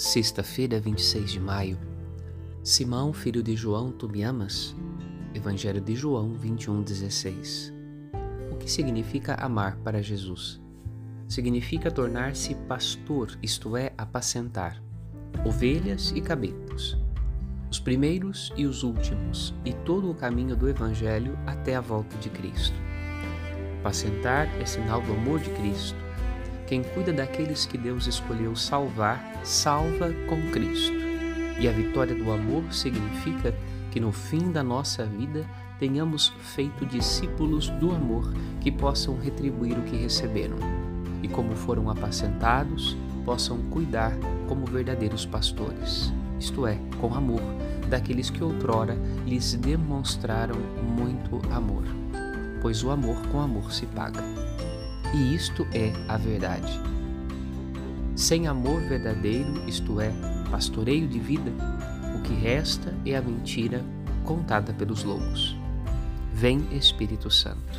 Sexta-feira, 26 de maio. Simão, filho de João, tu me amas? Evangelho de João 21:16. O que significa amar para Jesus? Significa tornar-se pastor, isto é, apacentar ovelhas e cabritos, os primeiros e os últimos, e todo o caminho do evangelho até a volta de Cristo. Apacentar é sinal do amor de Cristo quem cuida daqueles que Deus escolheu salvar, salva com Cristo. E a vitória do amor significa que no fim da nossa vida tenhamos feito discípulos do amor que possam retribuir o que receberam. E, como foram apacentados, possam cuidar como verdadeiros pastores, isto é, com amor, daqueles que outrora lhes demonstraram muito amor, pois o amor com amor se paga e isto é a verdade. Sem amor verdadeiro, isto é, pastoreio de vida, o que resta é a mentira contada pelos lobos. Vem Espírito Santo.